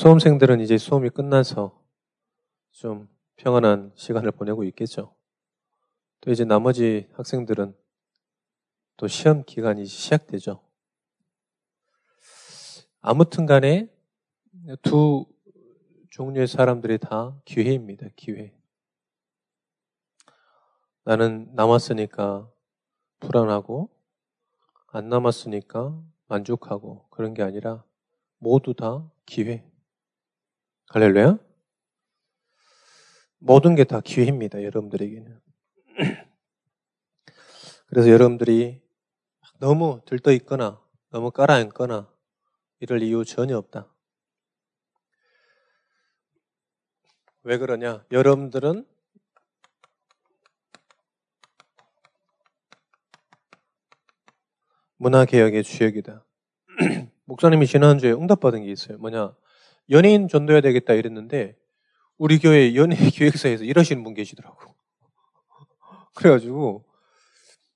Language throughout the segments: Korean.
수험생들은 이제 수험이 끝나서 좀 평안한 시간을 보내고 있겠죠. 또 이제 나머지 학생들은 또 시험 기간이 시작되죠. 아무튼 간에 두 종류의 사람들이 다 기회입니다. 기회. 나는 남았으니까 불안하고 안 남았으니까 만족하고 그런 게 아니라 모두 다 기회. 할렐루야. 모든 게 다 기회입니다. 여러분들에게는. 그래서 여러분들이 너무 들떠 있거나 너무 깔아앉거나 이럴 이유 전혀 없다. 왜 그러냐? 여러분들은 문화개혁의 주역이다. 목사님이 지난주에 응답받은 게 있어요. 뭐냐? 연예인 전도해야 되겠다 이랬는데, 우리 교회 연예 기획사에서 일하시는 분 계시더라고. 그래가지고,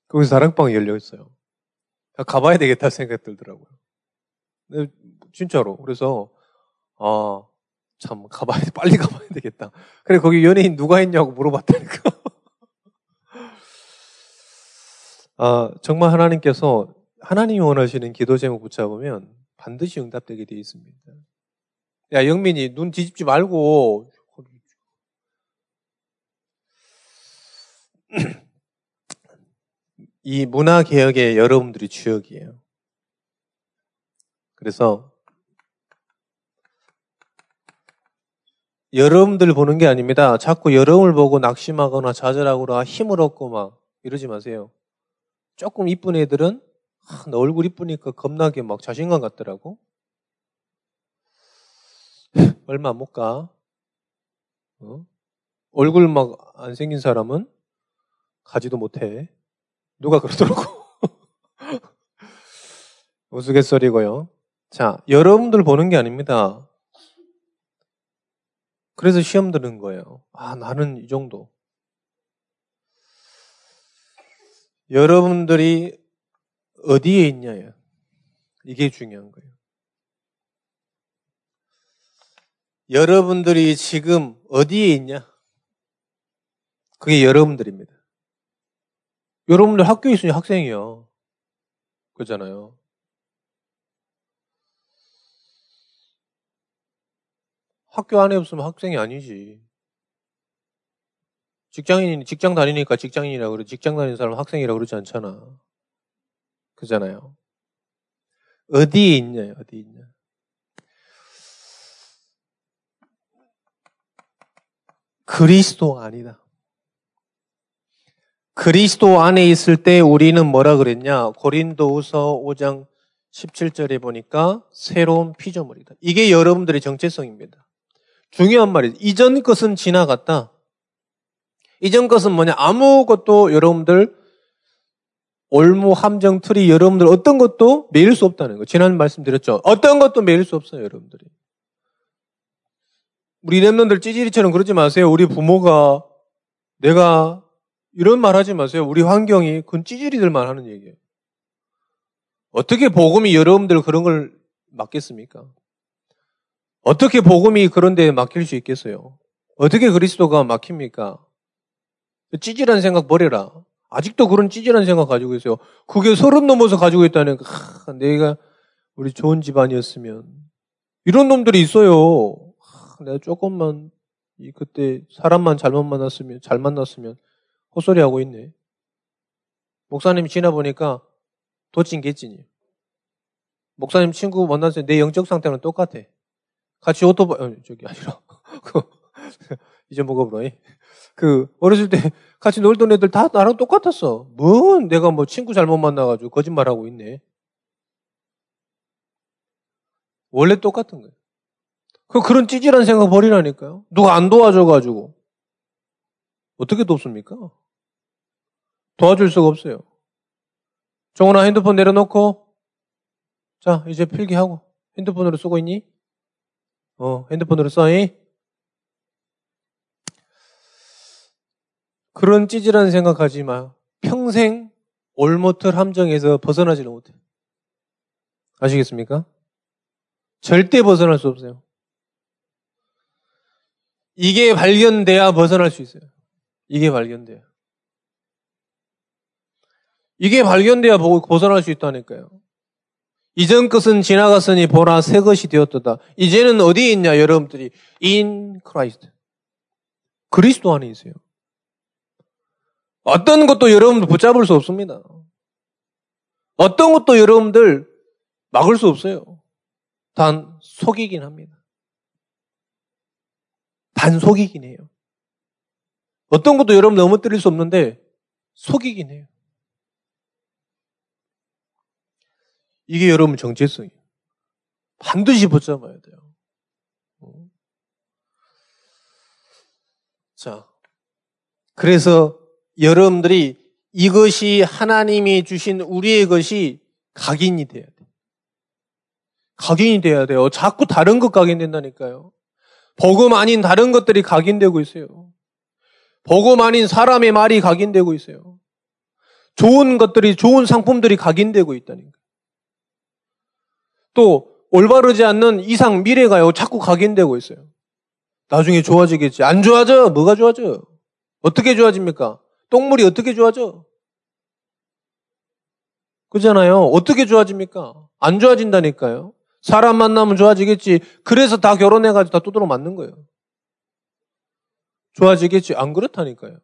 거기서 다락방이 열려 있어요. 가봐야 되겠다 생각 들더라고요. 네, 진짜로. 그래서, 아, 참, 가봐야, 빨리 가봐야 되겠다. 그래, 거기 연예인 누가 있냐고 물어봤다니까. 아, 정말 하나님께서 하나님이 원하시는 기도 제목 붙잡으면 반드시 응답되게 되어 있습니다. 야, 영민이 눈 뒤집지 말고. 이 문화개혁의 여러분들이 주역이에요. 그래서 여러분들 보는 게 아닙니다. 자꾸 여러분을 보고 낙심하거나 좌절하거나 힘을 얻고 막 이러지 마세요. 조금 이쁜 애들은 아, 너 얼굴 이쁘니까 겁나게 막 자신감 같더라고. 얼마 못 가. 어? 얼굴 막 안 생긴 사람은 가지도 못해. 누가 그러더라고. 우스갯소리고요. 자, 여러분들 보는 게 아닙니다. 그래서 시험 드는 거예요. 아, 나는 이 정도. 여러분들이 어디에 있냐요. 이게 중요한 거예요. 여러분들이 지금 어디에 있냐? 그게 여러분들입니다. 여러분들 학교에 있으니 학생이요. 그렇잖아요. 학교 안에 없으면 학생이 아니지. 직장인이 직장 다니니까 직장인이라 그래. 직장 다니는 사람은 학생이라 그러지 않잖아. 그잖아요. 어디에 있냐, 어디 있냐. 그리스도 아니다. 그리스도 안에 있을 때 우리는 뭐라 그랬냐? 고린도후서 5장 17절에 보니까 새로운 피조물이다. 이게 여러분들의 정체성입니다. 중요한 말이죠. 이전 것은 지나갔다. 이전 것은 뭐냐? 아무것도 여러분들 올무, 함정, 틀이 여러분들 어떤 것도 매일 수 없다는 거. 지난 말씀드렸죠. 어떤 것도 매일 수 없어요, 여러분들이. 우리 랩런들 찌질이처럼 그러지 마세요. 우리 부모가 내가 이런 말 하지 마세요. 우리 환경이 그건 찌질이들만 하는 얘기예요. 어떻게 복음이 여러분들 그런 걸 맡겠습니까? 어떻게 복음이 그런 데 맡길 수 있겠어요? 어떻게 그리스도가 막힙니까? 찌질한 생각 버려라. 아직도 그런 찌질한 생각 가지고 있어요. 그게 서른 넘어서 가지고 있다는, 하, 내가 우리 좋은 집안이었으면. 이런 놈들이 있어요. 하, 내가 조금만, 이, 그때 사람만 잘못 만났으면, 잘 만났으면, 헛소리 하고 있네. 목사님 지나 보니까 도찐 개찐이. 목사님 친구 만났을 때 내 영적 상태는 똑같아. 같이 오토바이, 어, 저기 아니라. 그, 이제 먹어보라. 그, 어렸을 때 같이 놀던 애들 다 나랑 똑같았어. 뭐, 내가 뭐 친구 잘못 만나가지고 거짓말하고 있네. 원래 똑같은 거예요. 그, 그런 찌질한 생각 버리라니까요. 누가 안 도와줘가지고. 어떻게 돕습니까? 도와줄 수가 없어요. 정원아 핸드폰 내려놓고, 자, 이제 필기하고. 핸드폰으로 쓰고 있니? 어, 핸드폰으로 써이? 그런 찌질한 생각하지 마. 평생 올모틀 함정에서 벗어나지를 못해. 아시겠습니까? 절대 벗어날 수 없어요. 이게 발견돼야 벗어날 수 있어요. 이게 발견돼야. 이게 발견돼야 벗어날 수 있다니까요. 이전 것은 지나갔으니 보라 새 것이 되었다. 이제는 어디에 있냐 여러분들이 in Christ. 그리스도 안에 있어요. 어떤 것도 여러분들 붙잡을 수 없습니다. 어떤 것도 여러분들 막을 수 없어요. 단 속이긴 합니다. 단 속이긴 해요. 어떤 것도 여러분 넘어뜨릴 수 없는데 속이긴 해요. 이게 여러분 정체성이에요. 반드시 붙잡아야 돼요. 어? 자, 그래서 여러분들이 이것이 하나님이 주신 우리의 것이 각인이 돼야 돼. 각인이 돼야 돼요. 자꾸 다른 것 각인된다니까요. 복음 아닌 다른 것들이 각인되고 있어요. 복음 아닌 사람의 말이 각인되고 있어요. 좋은 것들이, 좋은 상품들이 각인되고 있다니까. 또, 올바르지 않는 이상 미래가요. 자꾸 각인되고 있어요. 나중에 좋아지겠지. 안 좋아져? 뭐가 좋아져? 어떻게 좋아집니까? 똥물이 어떻게 좋아져? 그잖아요. 어떻게 좋아집니까? 안 좋아진다니까요. 사람 만나면 좋아지겠지. 그래서 다 결혼해가지고 다 두드러 맞는 거예요. 좋아지겠지. 안 그렇다니까요.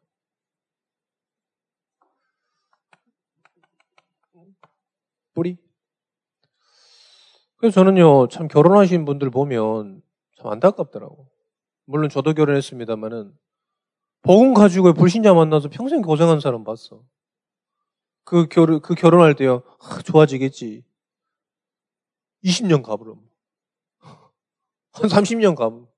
뿌리. 그래서 저는요, 참 결혼하신 분들 보면 참 안타깝더라고. 물론 저도 결혼했습니다만은 복음 가지고 불신자 만나서 평생 고생한 사람 봤어. 그 결혼, 그 결혼할 때요, 아, 좋아지겠지. 20년 가버려. 한 30년 가버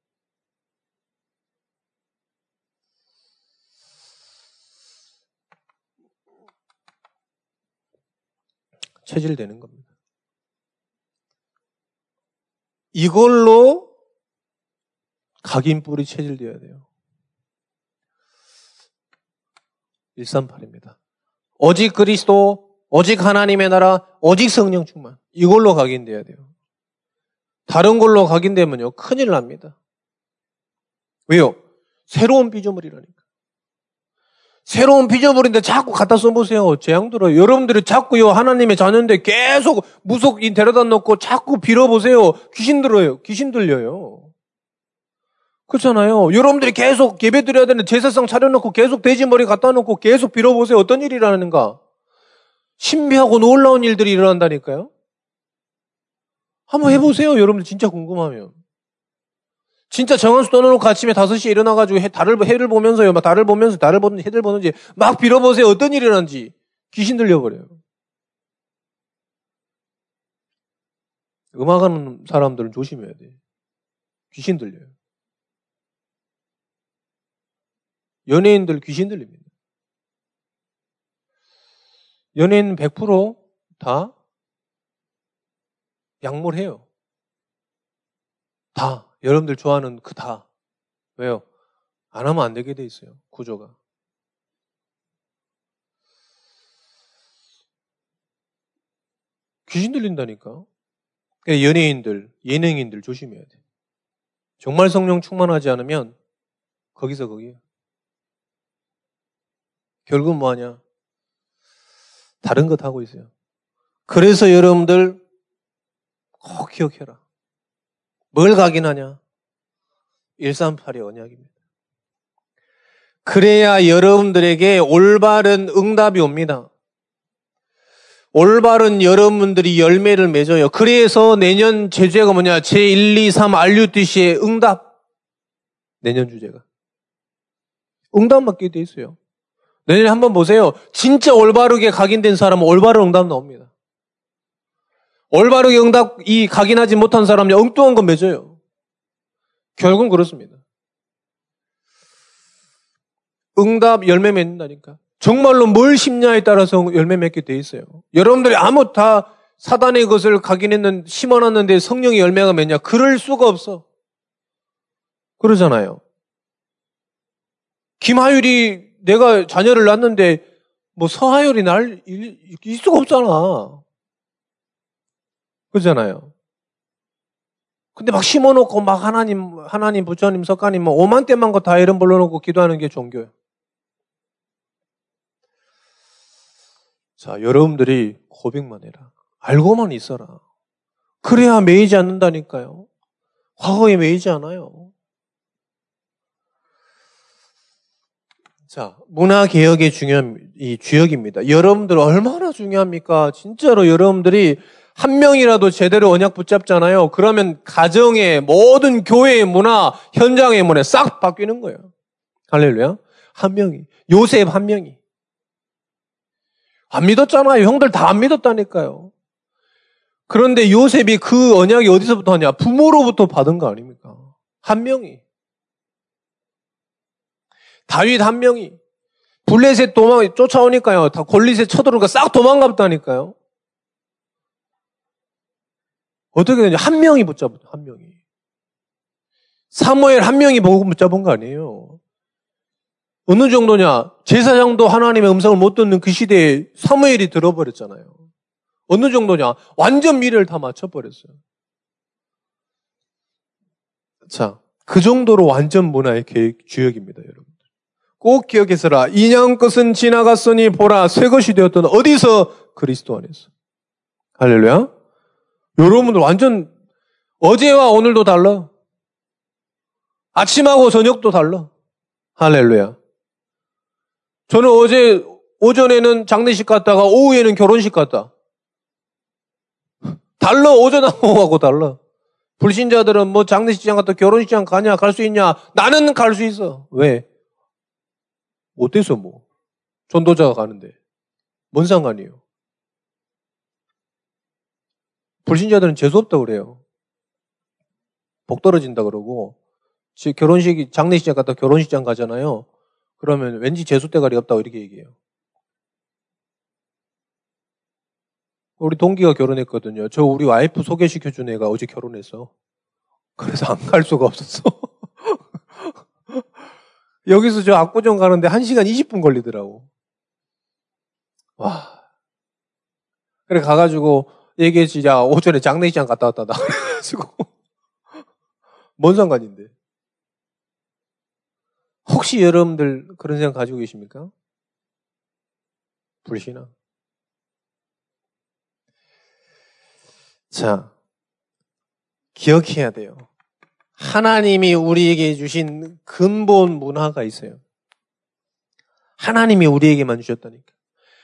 체질되는 겁니다. 이걸로 각인뿔이 체질되어야 돼요. 138입니다. 오직 그리스도, 오직 하나님의 나라, 오직 성령 충만. 이걸로 각인돼야 돼요. 다른 걸로 각인되면요, 큰일 납니다. 왜요? 새로운 피조물이라니까. 새로운 피조물인데 자꾸 갖다 써보세요. 재앙 들어요. 여러분들이 자꾸요, 하나님의 자녀인데 계속 무속 데려다 놓고 자꾸 빌어보세요. 귀신 들어요. 귀신 들려요. 그렇잖아요. 여러분들이 계속 예배 드려야 되는 제사상 차려놓고 계속 돼지 머리 갖다 놓고 계속 빌어보세요. 어떤 일이 일어나는가? 신비하고 놀라운 일들이 일어난다니까요. 한번 해보세요. 여러분들 진짜 궁금하면. 진짜 정한수 떠나놓고 아침에 5시에 일어나가지고 해, 달을, 해를 보면서요. 막 달을 보면서 달을 보는지 해를 보는지 막 빌어보세요. 어떤 일이 일어난지. 귀신 들려버려요. 음악하는 사람들은 조심해야 돼. 귀신 들려요. 연예인들 귀신 들립니다. 연예인 100%다 약물해요. 다. 여러분들 좋아하는 그 다. 왜요? 안 하면 안 되게 돼 있어요. 구조가. 귀신 들린다니까. 그러니까 연예인들, 예능인들 조심해야 돼. 정말 성령 충만하지 않으면 거기서 거기에요. 결국 뭐하냐? 다른 것 하고 있어요. 그래서 여러분들 꼭 기억해라. 뭘 각인하냐? 138의 언약입니다. 그래야 여러분들에게 올바른 응답이 옵니다. 올바른 여러분들이 열매를 맺어요. 그래서 내년 제주가 뭐냐? 제1, 2, 3 RUTC의 응답. 내년 주제가. 응답 맡게 돼 있어요. 내년에 한번 보세요. 진짜 올바르게 각인된 사람은 올바른 응답 나옵니다. 올바르게 응답 이 각인하지 못한 사람은 엉뚱한 건 맺어요. 결국은 그렇습니다. 응답 열매 맺는다니까. 정말로 뭘 심냐에 따라서 열매 맺게 돼 있어요. 여러분들이 아무 다 사단의 것을 각인했는 심어놨는데 성령의 열매가 맺냐? 그럴 수가 없어. 그러잖아요. 김하율이 내가 자녀를 낳는데 뭐 서하율이 날 있을 수가 없잖아. 그잖아요. 근데 막 심어놓고 막 하나님, 하나님, 부처님, 석가님, 뭐 오만 대만 거 다 이름 불러놓고 기도하는 게 종교예요. 자, 여러분들이 고백만 해라. 알고만 있어라. 그래야 매이지 않는다니까요. 과거에 매이지 않아요. 자, 문화 개혁의 중요한 이 주역입니다. 여러분들 얼마나 중요합니까? 진짜로 여러분들이 한 명이라도 제대로 언약 붙잡잖아요. 그러면 가정의 모든 교회의 문화, 현장의 문화 싹 바뀌는 거예요. 할렐루야. 한 명이. 요셉 한 명이. 안 믿었잖아요. 형들 다 안 믿었다니까요. 그런데 요셉이 그 언약이 어디서부터 하냐? 부모로부터 받은 거 아닙니까? 한 명이. 다윗 한 명이 블레셋 도망 쫓아오니까요. 다 골리셋 쳐들어가 싹 도망갔다니까요. 어떻게 되냐? 한 명이 붙잡은 한 명이. 사무엘 한 명이 보고 붙잡은 거 아니에요. 어느 정도냐? 제사장도 하나님의 음성을 못 듣는 그 시대에 사무엘이 들어버렸잖아요. 어느 정도냐? 완전 미래를 다 맞춰버렸어요. 자, 그 정도로 완전 문화의 계획, 주역입니다, 여러분. 꼭 기억해서라. 인양 것은 지나갔으니 보라 새 것이 되었던 어디서 그리스도 안에서. 할렐루야. 여러분들 완전 어제와 오늘도 달라. 아침하고 저녁도 달라. 할렐루야. 저는 어제 오전에는 장례식 갔다가 오후에는 결혼식 갔다. 달라 오전하고 달라. 불신자들은 뭐 장례식장 갔다 결혼식장 가냐 갈 수 있냐 나는 갈 수 있어. 왜? 어때서 뭐? 전도자가 가는데. 뭔 상관이에요? 불신자들은 재수없다 그래요. 복 떨어진다 그러고, 결혼식, 장례식장 갔다 결혼식장 가잖아요. 그러면 왠지 재수 대가리 없다고 이렇게 얘기해요. 우리 동기가 결혼했거든요. 저 우리 와이프 소개시켜준 애가 어제 결혼했어. 그래서 안 갈 수가 없었어. 여기서 저 압구정 가는데 1시간 20분 걸리더라고. 와. 그래 가가지고 얘기했지. 야, 오전에 장례식장 갔다 왔다. 나. 그래가지고. 뭔 상관인데. 혹시 여러분들 그런 생각 가지고 계십니까? 불신앙. 자, 기억해야 돼요. 하나님이 우리에게 주신 근본 문화가 있어요. 하나님이 우리에게만 주셨다니까.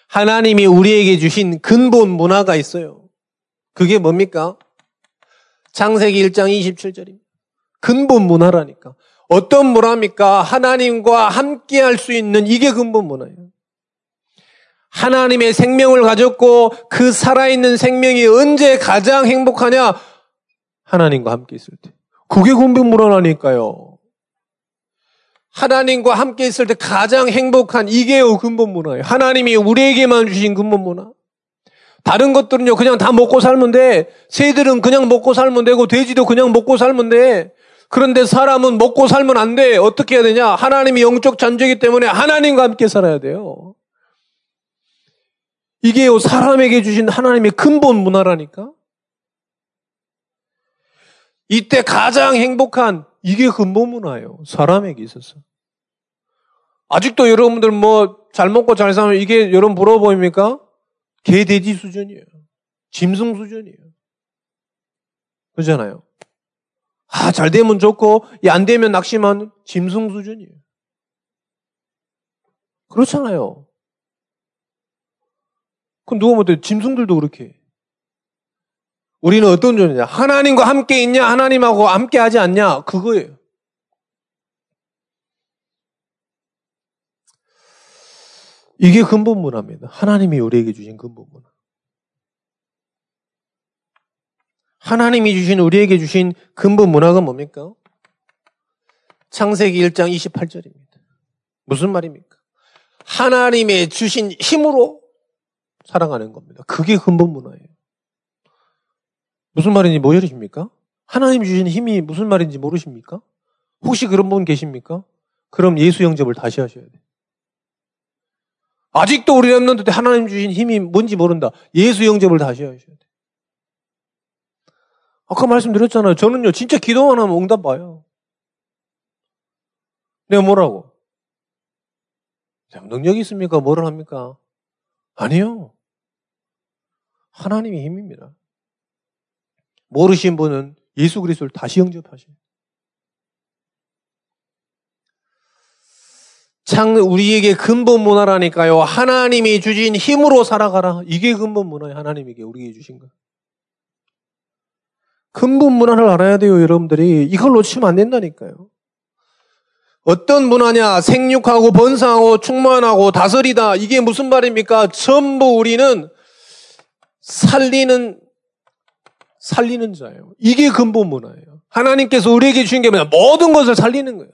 하나님이 우리에게 주신 근본 문화가 있어요. 그게 뭡니까? 창세기 1장 27절입니다. 근본 문화라니까. 어떤 문화입니까? 하나님과 함께 할 수 있는 이게 근본 문화예요. 하나님의 생명을 가졌고 그 살아있는 생명이 언제 가장 행복하냐? 하나님과 함께 있을 때. 그게 근본문화라니까요. 하나님과 함께 있을 때 가장 행복한 이게 근본 문화예요. 하나님이 우리에게만 주신 근본 문화. 다른 것들은요, 그냥 다 먹고 살면 돼. 새들은 그냥 먹고 살면 되고, 돼지도 그냥 먹고 살면 돼. 그런데 사람은 먹고 살면 안 돼. 어떻게 해야 되냐? 하나님이 영적 잔재이기 때문에 하나님과 함께 살아야 돼요. 이게 사람에게 주신 하나님의 근본 문화라니까? 이때 가장 행복한 이게 근본 문화예요. 사람에게 있어서. 아직도 여러분들 뭐 잘 먹고 잘 사면 이게 여러분 부러워 보입니까? 개, 돼지 수준이에요. 짐승 수준이에요. 그렇잖아요. 아, 잘 되면 좋고, 안 되면 낙심한 짐승 수준이에요. 그렇잖아요. 그럼 누가 못해? 짐승들도 그렇게. 우리는 어떤 존재냐? 하나님과 함께 있냐? 하나님하고 함께 하지 않냐? 그거예요. 이게 근본 문화입니다. 하나님이 우리에게 주신 근본 문화. 하나님이 주신 우리에게 주신 근본 문화가 뭡니까? 창세기 1장 28절입니다. 무슨 말입니까? 하나님의 주신 힘으로 사랑하는 겁니다. 그게 근본 문화예요. 무슨 말인지 모르십니까? 하나님 주신 힘이 무슨 말인지 모르십니까? 혹시 그런 분 계십니까? 그럼 예수 영접을 다시 하셔야 돼요. 아직도 우리 랩런트 하나님 주신 힘이 뭔지 모른다. 예수 영접을 다시 하셔야 돼요. 아까 말씀드렸잖아요. 저는요, 진짜 기도만 하면 응답 봐요. 내가 뭐라고? 능력이 있습니까? 뭐를 합니까? 아니요. 하나님의 힘입니다. 모르신 분은 예수 그리스도를 다시 영접하셔요. 참 우리에게 근본 문화라니까요. 하나님이 주신 힘으로 살아가라. 이게 근본 문화예요. 하나님에게 우리에게 주신 거. 근본 문화를 알아야 돼요, 여러분들이. 이걸 놓치면 안 된다니까요. 어떤 문화냐? 생육하고 번성하고 충만하고 다스리다. 이게 무슨 말입니까? 전부 우리는 살리는 살리는 자예요. 이게 근본 문화예요. 하나님께서 우리에게 주신 게 뭐냐? 모든 것을 살리는 거예요.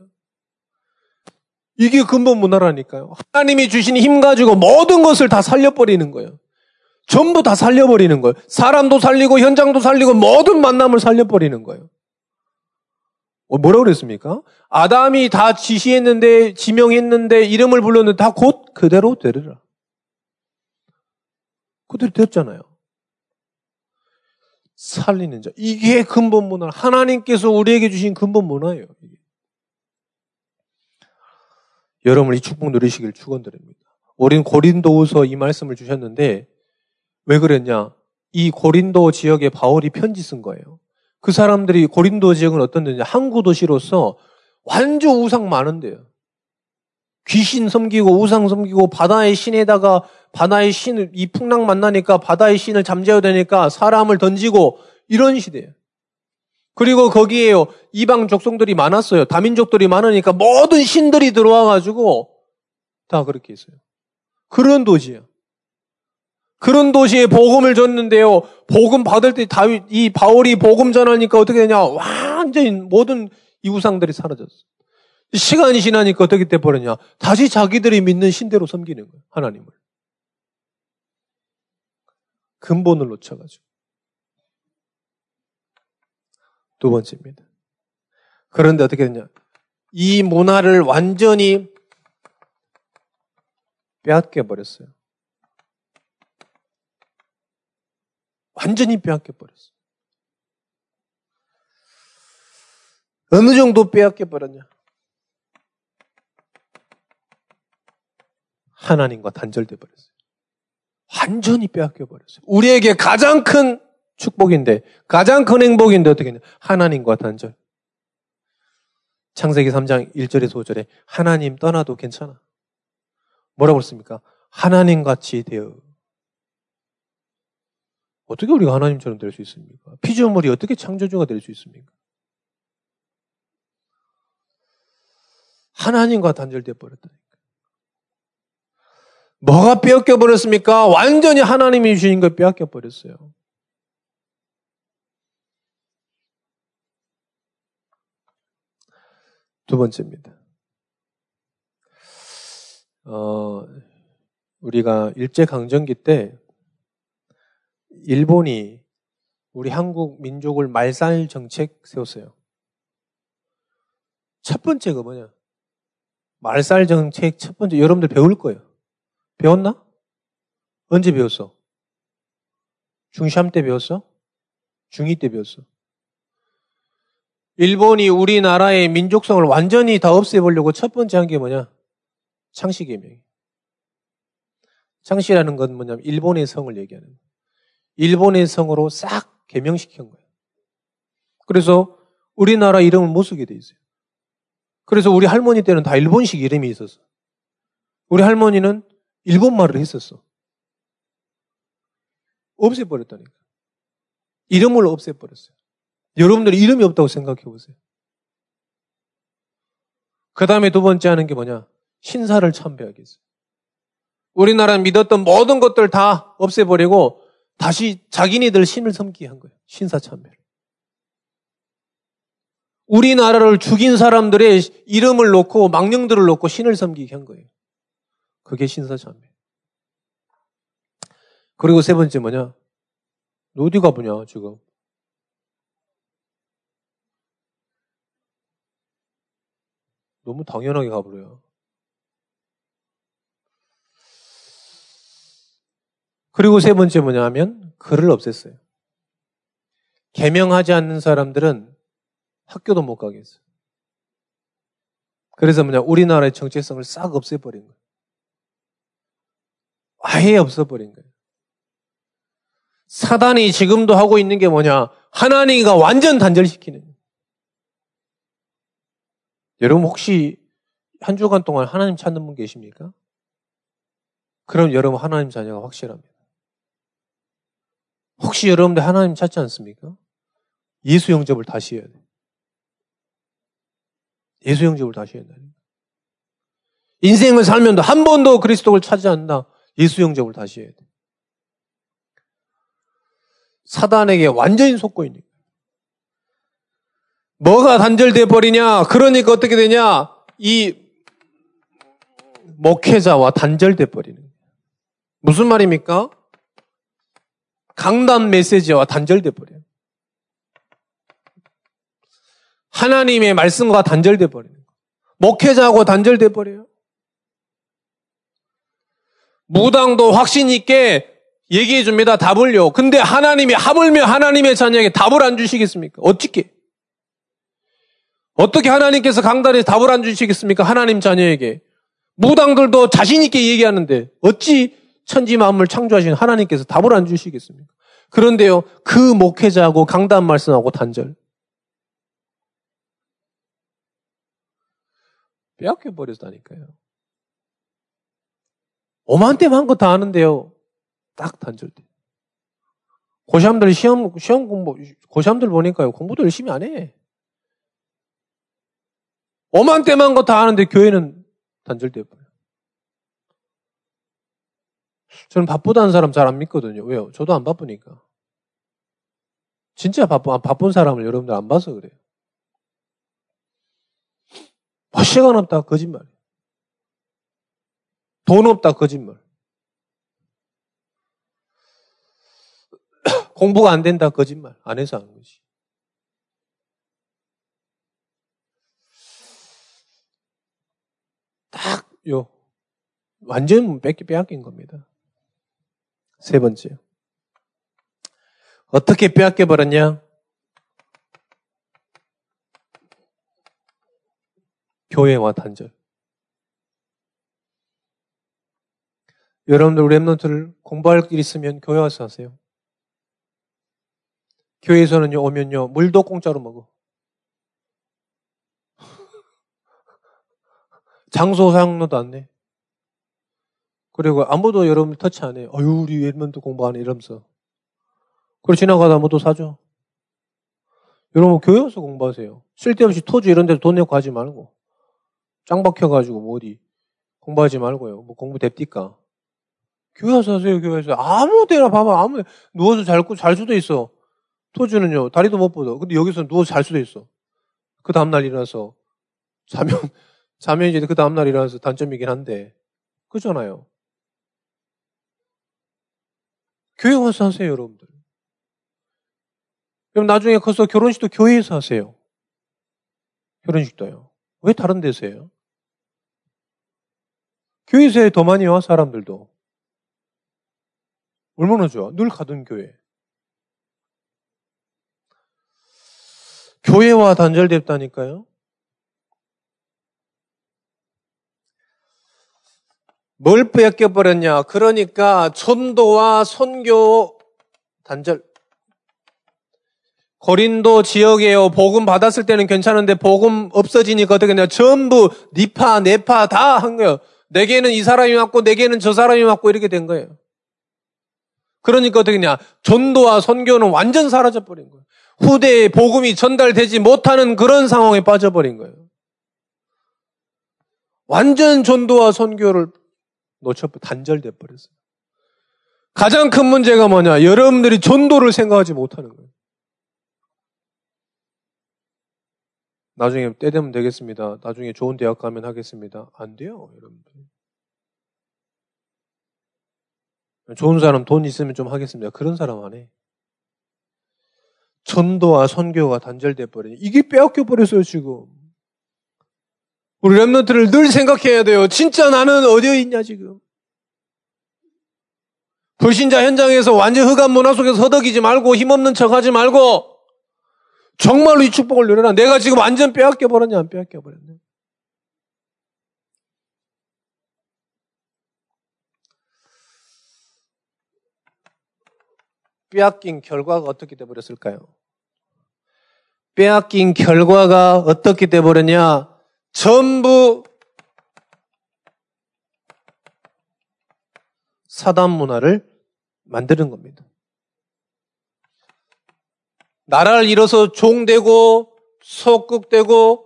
이게 근본 문화라니까요. 하나님이 주신 힘 가지고 모든 것을 다 살려버리는 거예요. 전부 다 살려버리는 거예요. 사람도 살리고 현장도 살리고 모든 만남을 살려버리는 거예요. 어, 뭐라고 그랬습니까? 아담이 다 지시했는데, 지명했는데, 이름을 불렀는데 다 곧 그대로 되리라. 그대로 됐잖아요. 살리는 자. 이게 근본 문화. 하나님께서 우리에게 주신 근본 문화예요. 여러분 이 축복 누리시길 축원드립니다. 우린 고린도후서 이 말씀을 주셨는데 왜 그랬냐? 이 고린도 지역에 바울이 편지 쓴 거예요. 그 사람들이 고린도 지역은 어떤 데냐? 항구 도시로서 완전 우상 많은데요. 귀신 섬기고 우상 섬기고 바다의 신에다가 바다의 신을 이 풍랑 만나니까 바다의 신을 잠재워야 되니까 사람을 던지고 이런 시대예요. 그리고 거기에요. 이방 족속들이 많았어요. 다민족들이 많으니까 모든 신들이 들어와 가지고 다 그렇게 했어요. 그런 도시예요. 그런 도시에 복음을 줬는데요. 복음 받을 때 다윗 이 바울이 복음 전하니까 어떻게 되냐? 완전히 모든 이 우상들이 사라졌어. 시간이 지나니까 어떻게 돼 버렸냐? 다시 자기들이 믿는 신대로 섬기는 거예요. 하나님을. 근본을 놓쳐가지고. 두 번째입니다. 그런데 어떻게 되냐? 이 문화를 완전히 빼앗겨 버렸어요. 완전히 빼앗겨 버렸어요. 어느 정도 빼앗겨 버렸냐? 하나님과 단절돼 버렸어요. 완전히 빼앗겨 버렸어요. 우리에게 가장 큰 축복인데, 가장 큰 행복인데 어떻게 했냐? 하나님과 단절. 창세기 3장 1절에서 5절에 하나님 떠나도 괜찮아. 뭐라고 그랬습니까? 하나님 같이 되어. 어떻게 우리가 하나님처럼 될 수 있습니까? 피조물이 어떻게 창조주가 될 수 있습니까? 하나님과 단절되어 버렸다니까. 뭐가 빼앗겨 버렸습니까? 완전히 하나님이 주신 걸 빼앗겨 버렸어요. 두 번째입니다. 어, 우리가 일제강점기 때 일본이 우리 한국 민족을 말살 정책 세웠어요. 첫 번째가 뭐냐? 말살 정책 첫 번째 여러분들 배울 거예요. 배웠나? 언제 배웠어? 중3 때 배웠어? 중2 때 배웠어? 일본이 우리나라의 민족성을 완전히 다 없애보려고 첫 번째 한 게 뭐냐? 창씨개명. 창씨라는 건 뭐냐면 일본의 성을 얘기하는 거예요. 일본의 성으로 싹 개명시킨 거예요. 그래서 우리나라 이름을 못 쓰게 돼 있어요. 그래서 우리 할머니 때는 다 일본식 이름이 있었어. 우리 할머니는 일본 말을 했었어. 없애버렸다니까. 이름을 없애버렸어요. 여러분들이 이름이 없다고 생각해 보세요. 그 다음에 두 번째 하는 게 뭐냐? 신사를 참배하겠어요. 우리나라 믿었던 모든 것들 다 없애버리고 다시 자기네들 신을 섬기게 한 거예요. 신사 참배를. 우리나라를 죽인 사람들의 이름을 놓고 망령들을 놓고 신을 섬기게 한 거예요. 그게 신사 참배. 그리고 세 번째 뭐냐? 어디 가보냐, 지금. 너무 당연하게 가버려요. 그리고 세 번째 뭐냐 하면 글을 없앴어요. 개명하지 않는 사람들은 학교도 못 가겠어요. 그래서 뭐냐, 우리나라의 정체성을 싹 없애버린 거예요. 아예 없어버린 거예요. 사단이 지금도 하고 있는 게 뭐냐, 하나님과 완전 단절시키는 거예요. 여러분 혹시 한 주간 동안 하나님 찾는 분 계십니까? 그럼 여러분 하나님 자녀가 확실합니다. 혹시 여러분들 하나님 찾지 않습니까? 예수 영접을 다시 해야 돼요. 예수 영접을 다시 해야 된다. 인생을 살면도 한 번도 그리스도를 찾지 않는다. 예수 영접을 다시 해야 돼. 사단에게 완전히 속고 있는 거예요. 뭐가 단절돼 버리냐? 그러니까 어떻게 되냐? 이 목회자와 단절돼 버리는 거예요. 무슨 말입니까? 강단 메시지와 단절돼 버려요. 하나님의 말씀과 단절돼 버리는 거예요. 목회자하고 단절돼 버려요. 무당도 확신 있게 얘기해 줍니다. 답을요. 근데 하나님이 하물며 하나님의 자녀에게 답을 안 주시겠습니까? 어떻게? 어떻게 하나님께서 강단에 답을 안 주시겠습니까? 하나님 자녀에게. 무당들도 자신 있게 얘기하는데 어찌 천지 만물 창조하신 하나님께서 답을 안 주시겠습니까? 그런데요, 그 목회자하고 강단 말씀하고 단절. 빼앗겨 버렸다니까요. 오만때만 것다 아는데요. 딱 단절돼. 고시함들 시험, 시험 공부, 고시함들 보니까요. 공부도 열심히 안 해. 오만때만 것다 아는데 교회는 단절돼 버려요. 저는 바쁘다는 사람 잘 안 믿거든요. 왜요? 저도 안 바쁘니까. 진짜 바쁜, 바쁜 사람을 여러분들 안 봐서 그래요. 뭐 시간 없다 거짓말. 돈 없다 거짓말. 공부가 안 된다 거짓말. 안 해서 하는 거지. 딱 요 완전 뺏기 빼앗긴 겁니다. 세 번째. 어떻게 빼앗겨 버렸냐? 교회와 단절. 여러분들 랩런트를 공부할 일 있으면 교회 와서 하세요. 교회에서는요, 오면요, 물도 공짜로 먹어. 장소 사용료도 안 내. 그리고 아무도 여러분들 터치 안 해. 어유 우리 랩런트 공부하네, 이러면서. 그리고 지나가다 아무도 사줘. 여러분, 교회 와서 공부하세요. 쓸데없이 토주 이런 데서 돈 내고 가지 말고. 짱 박혀가지고, 뭐 어디. 공부하지 말고요. 뭐 공부 됩니까? 교회 와서 하세요, 교회 와서. 아무 데나 봐봐, 아무, 누워서 잘, 잘 수도 있어. 토주는요, 다리도 못 뻗어. 근데 여기서 누워서 잘 수도 있어. 그 다음날 일어나서, 자면, 자면 이제 그 다음날 일어나서 단점이긴 한데, 그잖아요. 교회 와서 하세요, 여러분들. 그럼 나중에 커서 결혼식도 교회에서 하세요. 결혼식도요. 왜 다른 데서 해요? 교회에서 더 많이 와, 사람들도. 얼마나 좋아. 늘 가던 교회. 교회와 단절됐다니까요. 뭘 빼앗겨버렸냐. 그러니까 전도와 선교 단절. 고린도 지역에요. 복음 받았을 때는 괜찮은데 복음 없어지니까 어떻게 되냐. 전부 니파, 네파 다 한 거예요. 내게는 이 사람이 맞고 내게는 저 사람이 맞고 이렇게 된 거예요. 그러니까 어떻게 냐 전도와 선교는 완전 사라져버린 거예요. 후대에 복음이 전달되지 못하는 그런 상황에 빠져버린 거예요. 완전 전도와 선교를 놓쳐 단절돼 버렸어요. 가장 큰 문제가 뭐냐? 여러분들이 전도를 생각하지 못하는 거예요. 나중에 때 되면 되겠습니다. 나중에 좋은 대학 가면 하겠습니다. 안 돼요, 여러분들. 좋은 사람 돈 있으면 좀 하겠습니다. 그런 사람 안 해. 전도와 선교가 단절돼 버리니 이게 빼앗겨 버렸어요 지금. 우리 랩런트를 늘 생각해야 돼요. 진짜 나는 어디에 있냐 지금. 불신자 현장에서 완전 흑암 문화 속에서 허덕이지 말고 힘없는 척하지 말고 정말로 이 축복을 누려라. 내가 지금 완전 빼앗겨 버렸냐, 안 빼앗겨 버렸냐. 빼앗긴 결과가 어떻게 돼버렸을까요? 빼앗긴 결과가 어떻게 돼버렸냐? 전부 사단 문화를 만드는 겁니다. 나라를 잃어서 종되고 속국되고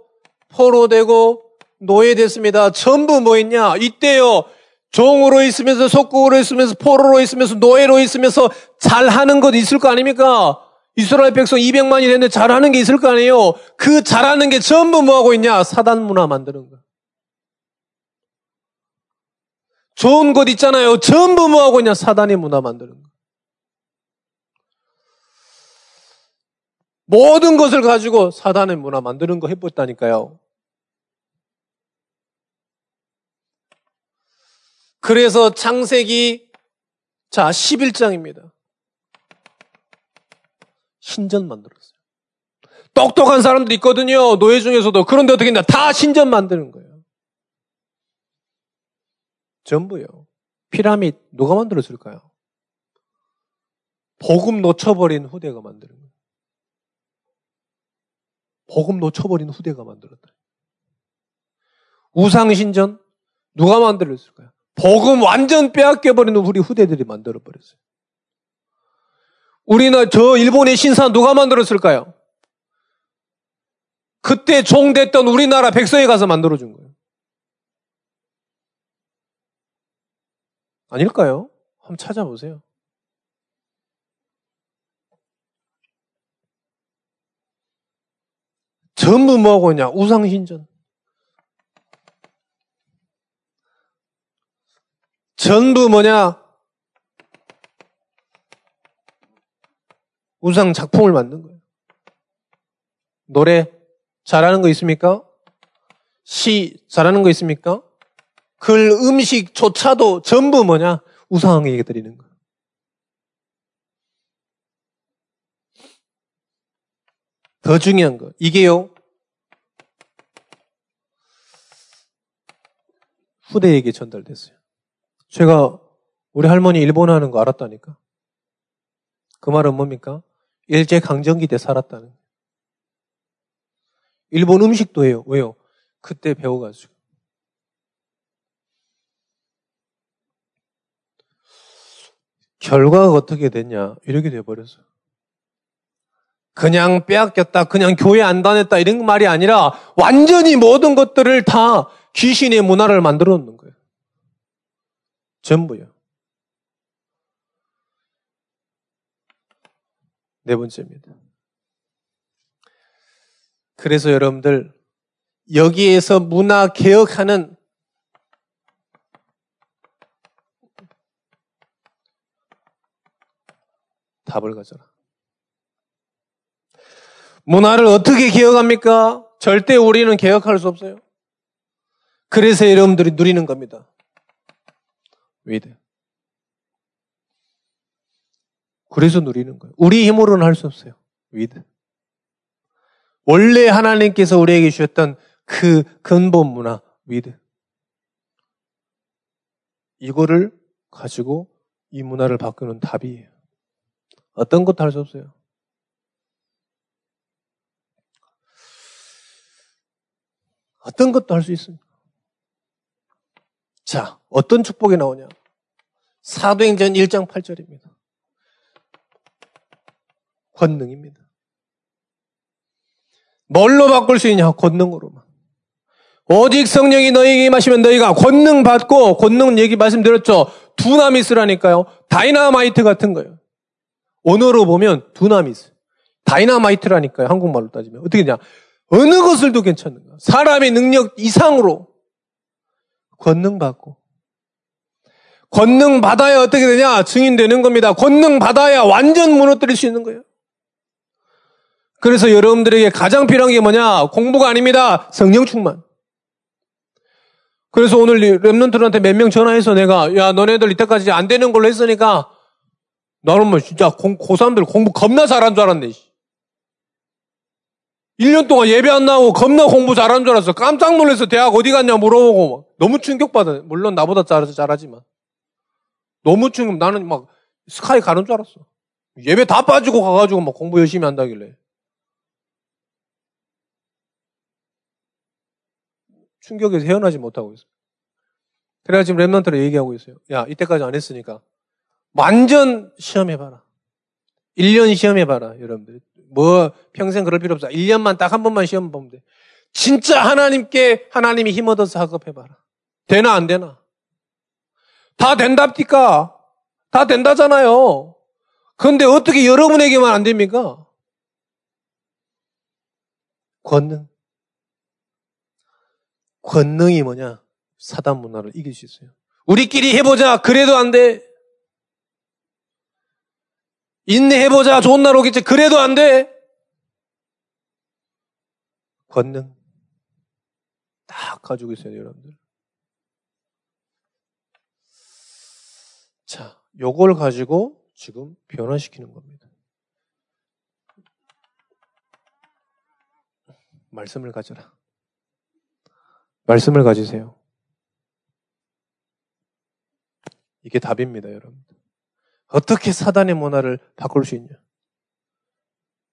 포로되고 노예됐습니다. 전부 뭐 있냐? 이때요. 종으로 있으면서 속국으로 있으면서 포로로 있으면서 노예로 있으면서 잘하는 것 있을 거 아닙니까? 이스라엘 백성 200만이 됐는데 잘하는 게 있을 거 아니에요? 그 잘하는 게 전부 뭐 하고 있냐? 사단 문화 만드는 거. 좋은 것 있잖아요. 전부 뭐 하고 있냐? 사단의 문화 만드는 거. 모든 것을 가지고 사단의 문화 만드는 거 해봤다니까요. 그래서 창세기 자 11장입니다. 신전 만들었어요. 똑똑한 사람들 있거든요. 노예 중에서도. 그런데 어떻게 했나? 다 신전 만드는 거예요. 전부요. 피라밋 누가 만들었을까요? 복음 놓쳐버린 후대가 만드는 거예요. 복음 놓쳐버린 후대가 만들었다. 우상신전 누가 만들었을까요? 복음 완전 빼앗겨버리는 우리 후대들이 만들어버렸어요. 우리나 저 일본의 신사 누가 만들었을까요? 그때 종됐던 우리나라 백성에 가서 만들어준 거예요. 아닐까요? 한번 찾아보세요. 전부 뭐하고 있냐? 우상신전. 전부 뭐냐? 우상 작품을 만든 거예요. 노래 잘하는 거 있습니까? 시 잘하는 거 있습니까? 글, 음식조차도 전부 뭐냐? 우상에게 드리는 거예요. 더 중요한 거. 이게요. 후대에게 전달됐어요. 제가 우리 할머니 일본어 하는 거 알았다니까. 그 말은 뭡니까? 일제 강점기 때 살았다는. 일본 음식도 해요. 왜요? 그때 배워가지고. 결과가 어떻게 됐냐? 이렇게 돼버렸어. 그냥 빼앗겼다, 그냥 교회 안 다녔다, 이런 말이 아니라 완전히 모든 것들을 다 귀신의 문화를 만들어 놓는 거예요. 전부요. 네 번째입니다. 그래서 여러분들, 여기에서 문화 개혁하는 답을 가져라. 문화를 어떻게 개혁합니까? 절대 우리는 개혁할 수 없어요. 그래서 여러분들이 누리는 겁니다. with. 그래서 누리는 거예요. 우리 힘으로는 할 수 없어요. with. 원래 하나님께서 우리에게 주셨던 그 근본 문화, with. 이거를 가지고 이 문화를 바꾸는 답이에요. 어떤 것도 할 수 없어요. 어떤 것도 할 수 있습니다. 자, 어떤 축복이 나오냐? 사도행전 1장 8절입니다. 권능입니다. 뭘로 바꿀 수 있냐? 권능으로만. 오직 성령이 너희에게 임하시면 너희가 권능 받고 권능 얘기 말씀드렸죠. 두나미스라니까요. 다이나마이트 같은 거예요. 언어로 보면 두나미스. 다이나마이트라니까요. 한국말로 따지면. 어떻게 냐 어느 것을도 괜찮은 거야. 사람의 능력 이상으로 권능 받고 권능 받아야 어떻게 되냐? 증인되는 겁니다. 권능 받아야 완전 무너뜨릴 수 있는 거예요. 그래서 여러분들에게 가장 필요한 게 뭐냐? 공부가 아닙니다. 성령 충만. 그래서 오늘 랩런트들한테 몇 명 전화해서 내가 야 너네들 이때까지 안 되는 걸로 했으니까 나는 뭐 진짜 고, 고3들 공부 겁나 잘한 줄 알았네. 1년 동안 예배 안 나오고 겁나 공부 잘하는 줄 알았어. 깜짝 놀라서 대학 어디 갔냐 물어보고 너무 충격받아. 물론 나보다 잘, 잘하지만. 너무 충격, 나는 막 스카이 가는 줄 알았어. 예배 다 빠지고 가가지고 막 공부 열심히 한다길래. 충격에서 헤어나지 못하고 있어. 그래가 지금 랩런트를 얘기하고 있어요. 야, 이때까지 안 했으니까. 완전 시험해봐라. 1년 시험해봐라, 여러분들. 뭐, 평생 그럴 필요 없어. 1년만 딱 한 번만 시험 보면 돼. 진짜 하나님께, 하나님이 힘 얻어서 학업해봐라. 되나, 안 되나? 다 된답니까? 다 된다잖아요. 그런데 어떻게 여러분에게만 안 됩니까? 권능. 권능이 뭐냐? 사단 문화를 이길 수 있어요. 우리끼리 해보자. 그래도 안 돼. 인내해보자. 좋은 날 오겠지. 그래도 안 돼. 권능. 딱 가지고 있어요, 여러분들. 자, 요걸 가지고 지금 변화시키는 겁니다. 말씀을 가져라. 말씀을 가지세요. 이게 답입니다, 여러분. 어떻게 사단의 문화를 바꿀 수 있냐?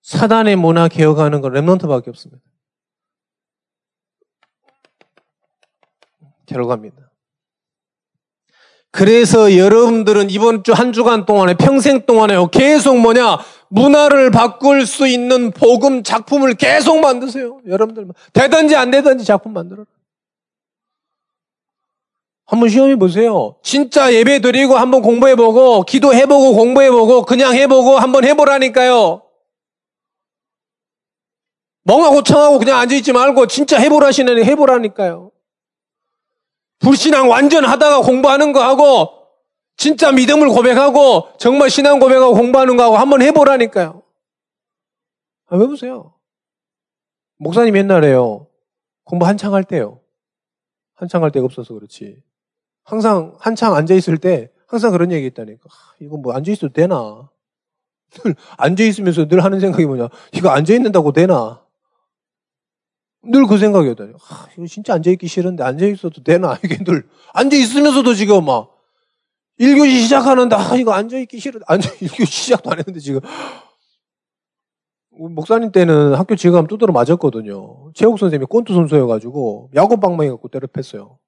사단의 문화 개혁하는 건 랩런트밖에 없습니다. 결과입니다. 그래서 여러분들은 이번 주 한 주간 동안에 평생 동안에 계속 뭐냐 문화를 바꿀 수 있는 복음 작품을 계속 만드세요. 여러분들 되든지 안 되든지 작품 만들어라. 한번 시험해 보세요. 진짜 예배 드리고 한번 공부해 보고 기도해 보고 공부해 보고 그냥 해 보고 한번 해 보라니까요. 멍하고 청하고 그냥 앉아 있지 말고 진짜 해 보라시는 해 보라니까요. 불신앙 완전 하다가 공부하는 거 하고 진짜 믿음을 고백하고 정말 신앙 고백하고 공부하는 거 하고 한번 해 보라니까요. 아, 왜 보세요? 목사님 옛날에요. 공부 한창 할 때요. 한창 할 때가 없어서 그렇지. 항상 한창 앉아 있을 때 항상 그런 얘기 했다니까. 아, 이거 뭐 앉아 있어도 되나? 늘 앉아 있으면서 늘 하는 생각이 뭐냐? 이거 앉아 있는다고 되나? 늘 그 생각이었다니. 아, 이거 진짜 앉아 있기 싫은데 앉아 있어도 되나? 이게 늘 앉아 있으면서도 지금 막 1교시 시작하는데 아 이거 앉아 있기 싫어. 앉아 1교시 시작도 안 했는데 지금 목사님 때는 학교 지금 두드러 맞았거든요. 체육 선생님이 꼰투 선수여가지고 야구 방망이 갖고 때려 팼어요.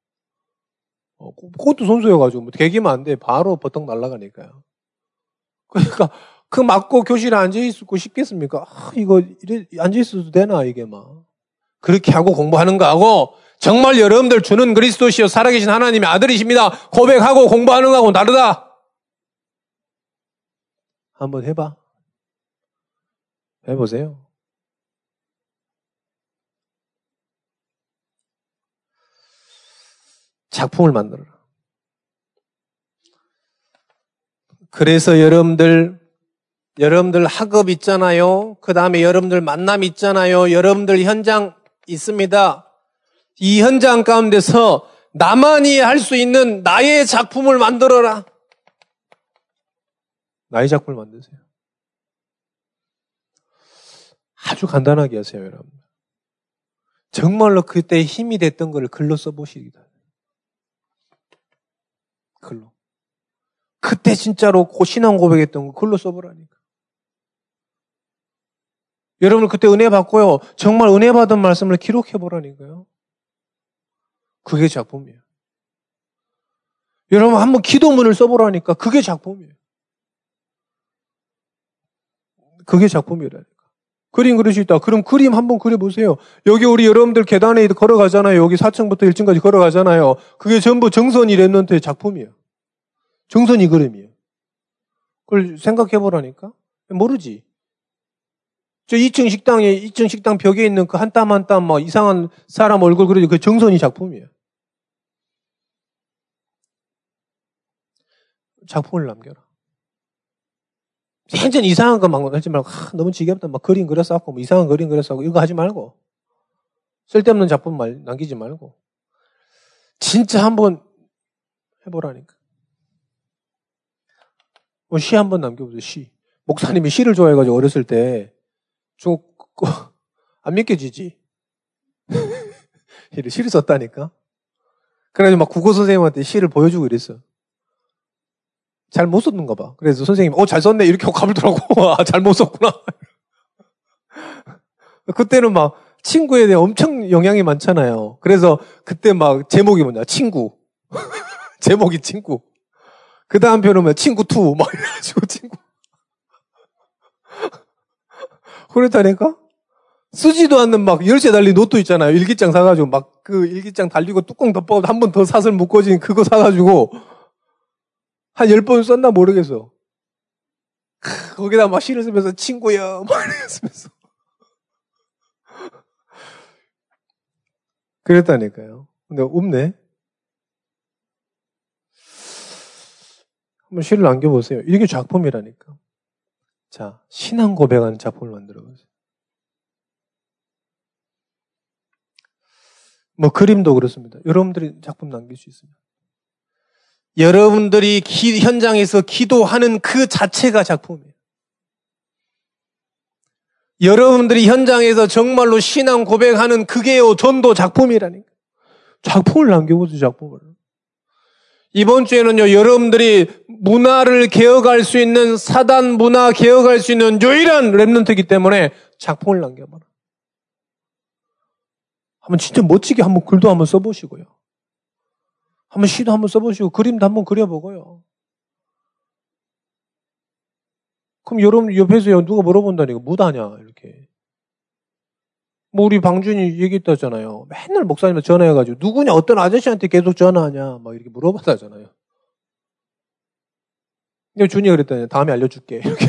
어, 그것도 선수여가지고 뭐 개기면 안 돼. 바로 버떡 날아가니까요. 그러니까 그 맞고 교실에 앉아 있고 싶겠습니까? 아, 이거 이래 앉아 있어도 되나 이게 막 그렇게 하고 공부하는 거하고 정말 여러분들 주는 그리스도시요 살아계신 하나님의 아들이십니다. 고백하고 공부하는 거하고 다르다. 한번 해봐. 해보세요. 작품을 만들어라. 그래서 여러분들, 여러분들 학업 있잖아요. 그 다음에 여러분들 만남 있잖아요. 여러분들 현장 있습니다. 이 현장 가운데서 나만이 할 수 있는 나의 작품을 만들어라. 나의 작품을 만드세요. 아주 간단하게 하세요, 여러분. 정말로 그때 힘이 됐던 걸 글로 써보시기다. 글로. 그때 진짜로 신앙 고백했던 거 글로 써보라니까. 여러분 그때 은혜 받고요. 정말 은혜 받은 말씀을 기록해 보라니까요. 그게 작품이에요. 여러분 한번 기도문을 써보라니까 그게 작품이에요. 그게 작품이라니까. 그림 그릴 수 있다. 그럼 그림 한번 그려보세요. 여기 우리 여러분들 계단에 걸어가잖아요. 여기 4층부터 1층까지 걸어가잖아요. 그게 전부 정선이 랩런트의 작품이에요. 정선이 그림이에요. 그걸 생각해보라니까? 모르지. 저 2층 식당에, 2층 식당 벽에 있는 그 한 땀 한땀막 이상한 사람 얼굴 그려진 그 정선이 작품이에요. 작품을 남겨라. 완전 이상한 것만 하지 말고, 아, 너무 지겹다. 막 그림 그렸어갖고, 뭐 이상한 그림 그렸어갖고, 이거 하지 말고. 쓸데없는 작품 말, 남기지 말고. 진짜 한번 해보라니까. 뭐 시 한번 남겨보세요, 시. 목사님이 시를 좋아해가지고 어렸을 때, 좀, 안 믿겨지지? 시를 썼다니까? 그래가지고 막 국어 선생님한테 시를 보여주고 이랬어. 잘 못 썼는가 봐. 그래서 선생님이, 어, 잘 썼네. 이렇게 가불더라고. 아, 잘 못 썼구나. 그때는 막 친구에 대해 엄청 영향이 많잖아요. 그래서 그때 막 제목이 뭐냐. 친구. 제목이 친구. 그 다음 표현은 친구 two. 막 이래가지고 친구. 그랬다니까? 쓰지도 않는 막 열쇠 달린 노트 있잖아요. 일기장 사가지고 막 그 일기장 달리고 뚜껑 덮어 한번 더 사슬 묶어진 그거 사가지고 한 열 번 썼나 모르겠어. 거기다 막 시를 쓰면서 친구야 막 이러면서 그랬다니까요. 근데 없네. 한번 시를 남겨보세요. 이게 작품이라니까. 자, 신앙 고백하는 작품을 만들어 보세요. 뭐 그림도 그렇습니다. 여러분들이 작품 남길 수 있습니다. 여러분들이 기, 현장에서 기도하는 그 자체가 작품이에요. 여러분들이 현장에서 정말로 신앙 고백하는 그게요 전도 작품이라니까. 작품을 남겨보세요, 작품을. 이번 주에는요, 여러분들이 문화를 개혁할 수 있는 사단 문화 개혁할 수 있는 유일한 랩런트이기 때문에 작품을 남겨봐라. 한번 진짜 멋지게 한번 글도 한번 써보시고요. 한번 시도 한번 써보시고 그림도 한번 그려보고요. 그럼 여러분 옆에서 누가 물어본다니까 못하냐 이렇게. 뭐 우리 방준이 얘기했다잖아요. 맨날 목사님한테 전화해가지고 누구냐 어떤 아저씨한테 계속 전화하냐 막 이렇게 물어봤다잖아요. 근데 준이가 그랬더니 다음에 알려줄게 이렇게.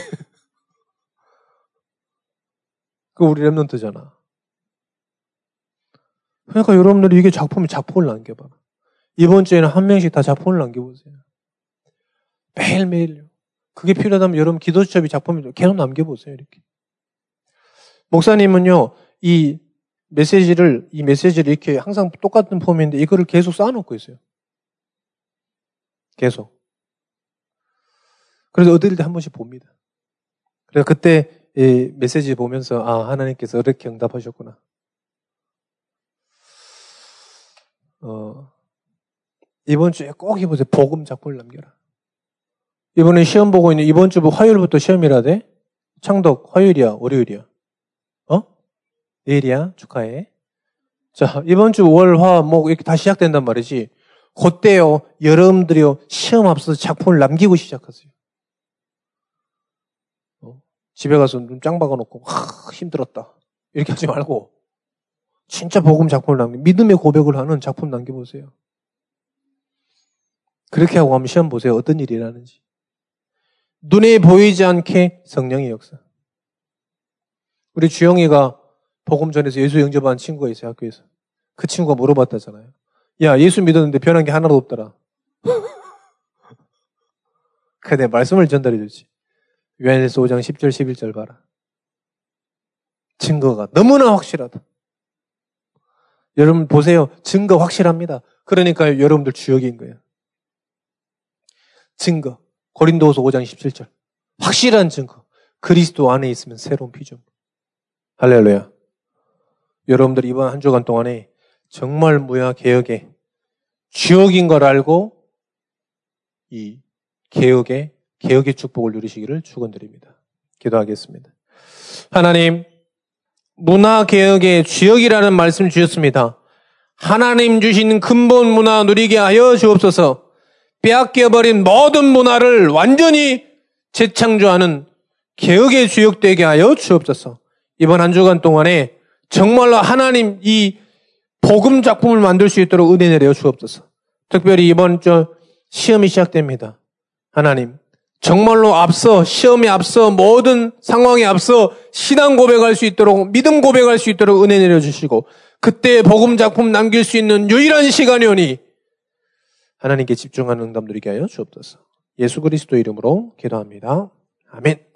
그 우리 랩런트잖아. 그러니까 여러분들이 이게 작품이 작품을 남겨봐. 이번 주에는 한 명씩 다 작품을 남겨보세요. 매일매일요. 그게 필요하다면 여러분 기도 수첩이 작품을 계속 남겨보세요. 이렇게. 목사님은요, 이 메시지를, 이 메시지를 이렇게 항상 똑같은 폼인데 이거를 계속 쌓아놓고 있어요. 계속. 그래서 어딜 때 한 번씩 봅니다. 그래서 그때 이 메시지 보면서 아, 하나님께서 이렇게 응답하셨구나. 어, 이번 주에 꼭 해보세요. 복음 작품을 남겨라. 이번에 시험 보고 있는 이번 주 화요일부터 시험이라대? 창덕 화요일이야, 월요일이야. 어? 내일이야. 축하해. 자, 이번 주 월, 화, 목 이렇게 다 시작된단 말이지. 그때요, 여러분들이요, 시험 앞서서 작품을 남기고 시작하세요. 어? 집에 가서 눈 짱 박아놓고, 하, 힘들었다. 이렇게 하지 말고, 진짜 복음 작품을 남기, 믿음의 고백을 하는 작품 남겨보세요. 그렇게 하고 한번 시험 보세요. 어떤 일이 일어나는지. 눈에 보이지 않게 성령의 역사. 우리 주영이가 복음 전에서 예수 영접한 친구가 있어요, 학교에서. 그 친구가 물어봤다잖아요. 야, 예수 믿었는데 변한 게 하나도 없더라. 그내 말씀을 전달해 줬지. 요한일서 5장 10절, 11절 봐라. 증거가 너무나 확실하다. 여러분 보세요. 증거 확실합니다. 그러니까 여러분들 주역인 거예요. 증거. 고린도후서 5장 17절. 확실한 증거. 그리스도 안에 있으면 새로운 피조. 할렐루야. 여러분들 이번 한 주간 동안에 정말 무야 개혁의 주역인 걸 알고 이 개혁의 개혁의 축복을 누리시기를 축원드립니다. 기도하겠습니다. 하나님 문화 개혁의 주역이라는 말씀 주셨습니다. 하나님 주신 근본 문화 누리게 하여 주옵소서. 빼앗겨버린 모든 문화를 완전히 재창조하는 개혁의 주역 되게 하여 주옵소서. 이번 한 주간 동안에 정말로 하나님 이 복음 작품을 만들 수 있도록 은혜 내려 주옵소서. 특별히 이번 주 시험이 시작됩니다. 하나님, 정말로 앞서, 시험에 앞서, 모든 상황에 앞서 신앙 고백할 수 있도록, 믿음 고백할 수 있도록 은혜 내려 주시고, 그때 복음 작품 남길 수 있는 유일한 시간이 오니, 하나님께 집중하는 응답 누리게 하여 주옵소서. 예수 그리스도 이름으로 기도합니다. 아멘.